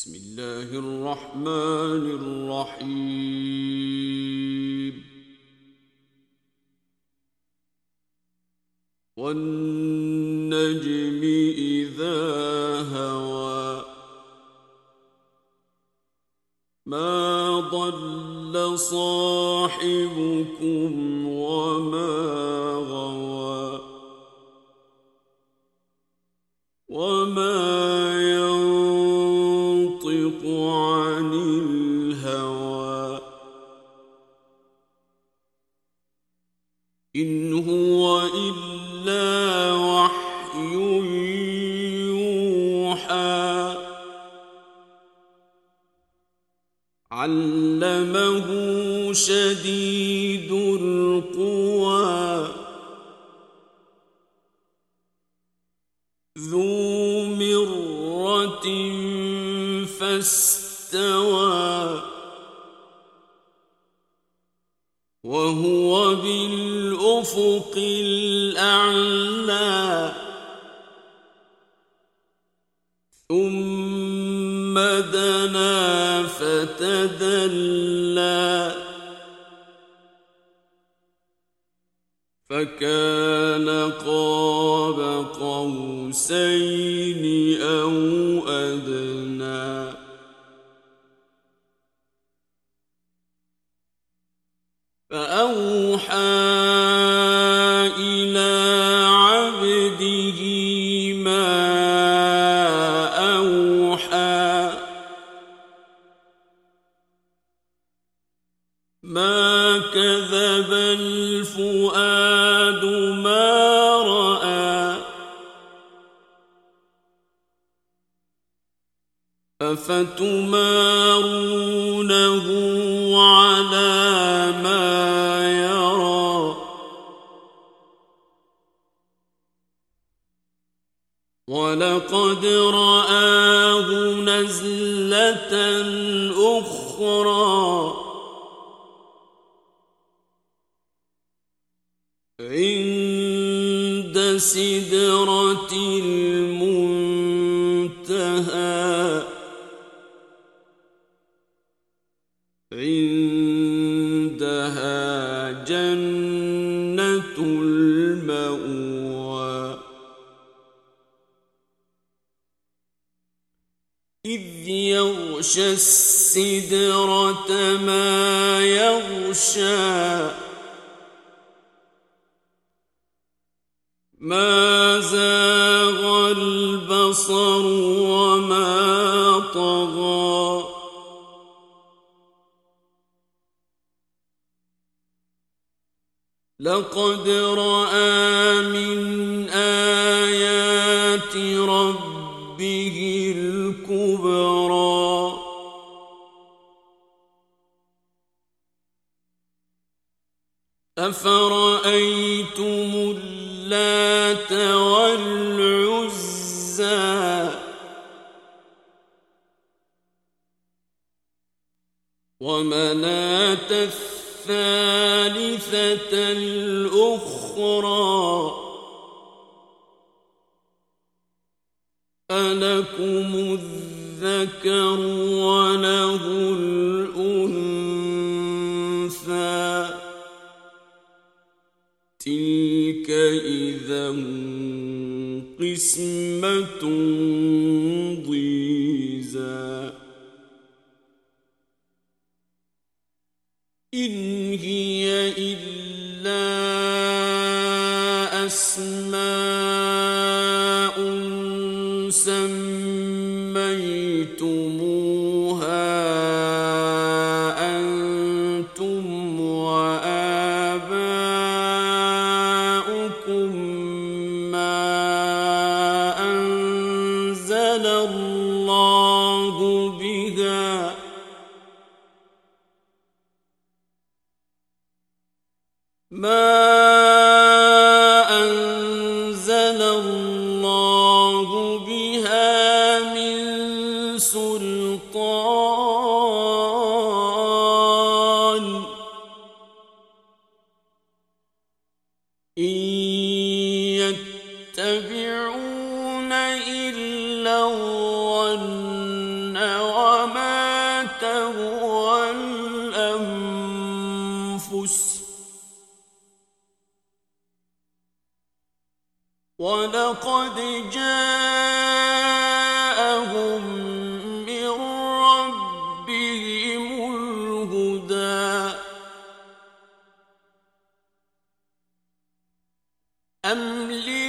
بسم الله الرحمن الرحيم. والنجم إذا هوى ما ضل صاحبكم شديد القوى ذو مرة فاستوى وهو بالأفق الأعلى فكان قاب قوسين أو أدنى. فأوحى ولقد رآه نزلة أخرى إذ يغشى السدرة ما يغشى ما زاغ البصر وما طغى لقد رأى ربه الكبرى. أفرأيتم اللات والعزى؟ ومناة الثالثة الأخرى. الذكر وله الأنثى. تلك إذا قسمة ضيزى أم لي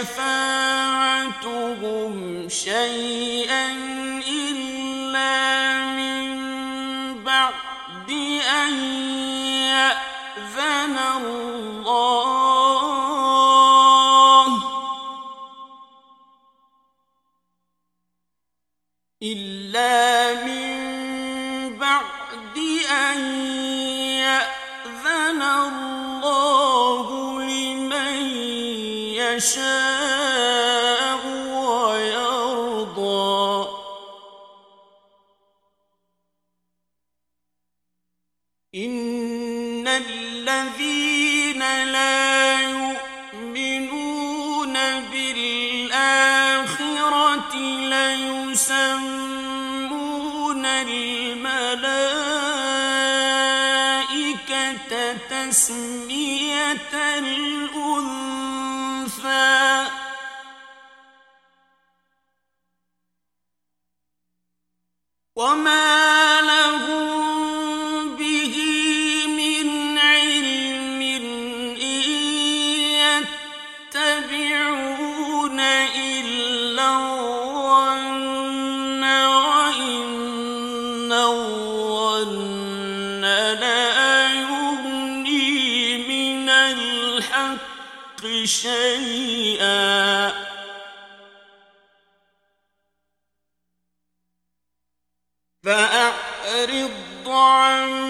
شفاعتهم شيئا إلا من بعد أن يأذن الله. إلا من بعد أن يشاء ويرضى. إن الذين لا يؤمنون بالآخرة ليسمون الملائكة تسمية وما فأعرض عن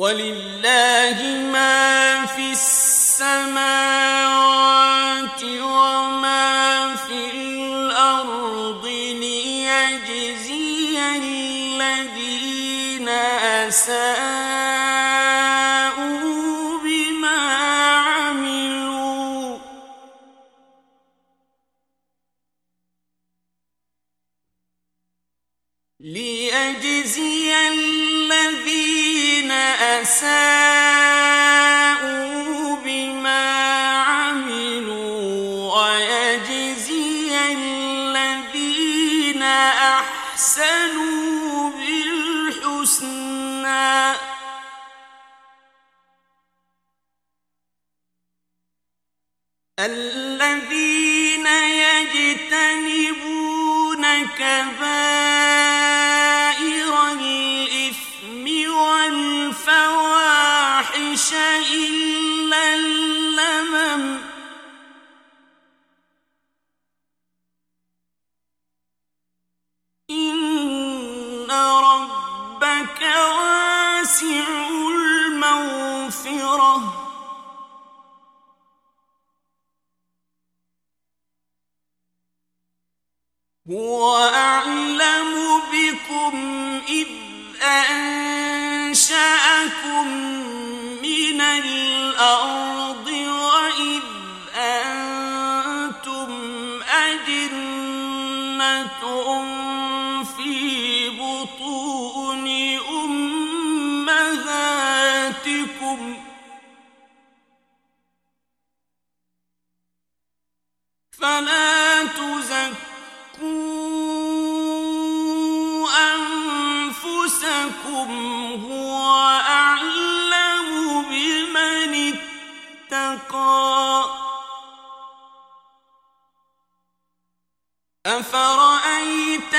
ولله ما في السماوات وما المغفرة. هو أعلم بكم إذ أنشأكم من الأرض وإذ أنتم أجنة في بطون أفرأيت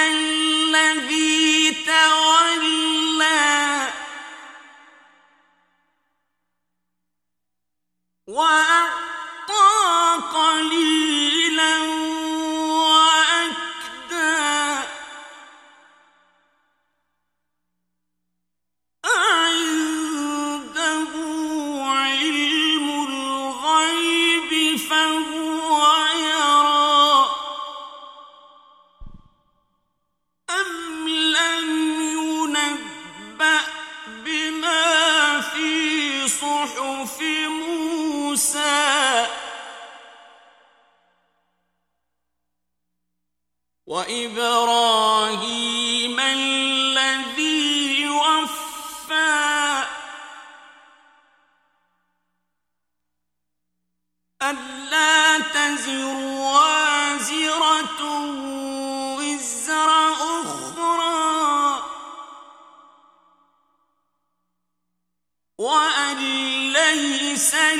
وإبراهيم الذي وفى. ألا تزر وازرة وزر أخرى. وأن ليس للإنسان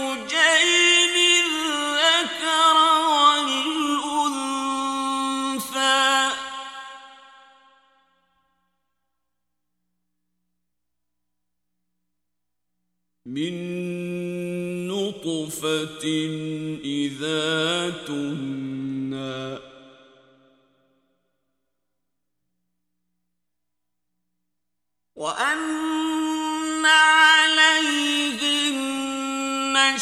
من نطفة إذا تمنى وأن عليه النشأة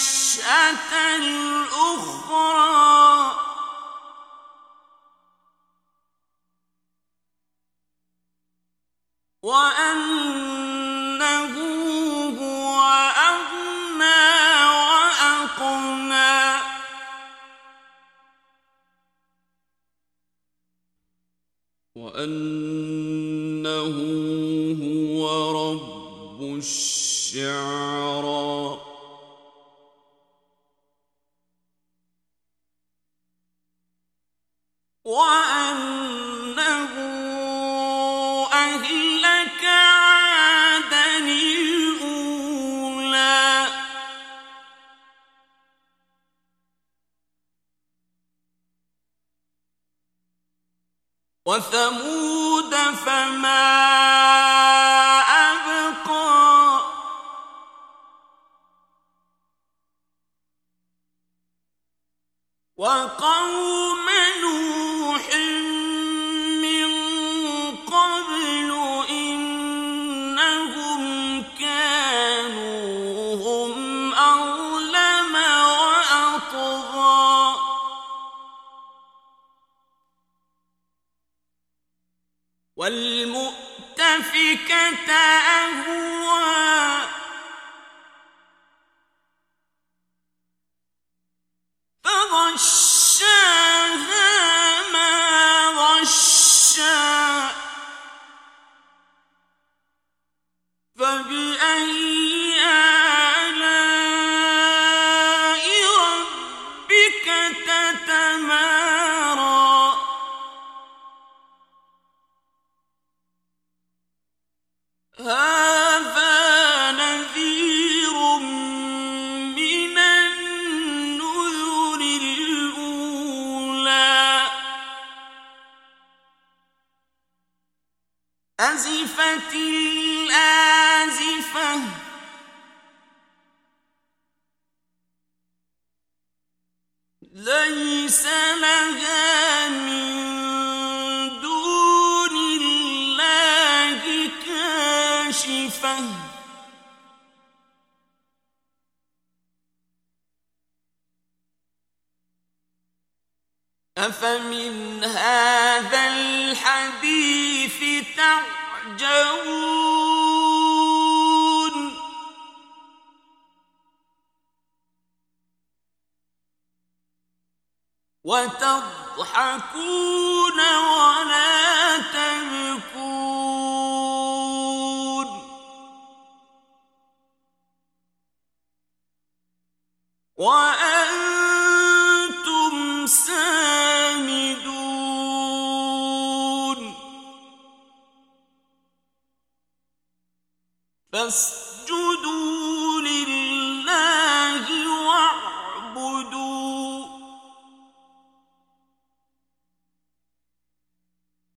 الأخرى وأن وثمود فما أبقى. وقال والمؤتفكة أهوى أفمن هذا الحديث تعجبون؟ وتضحكون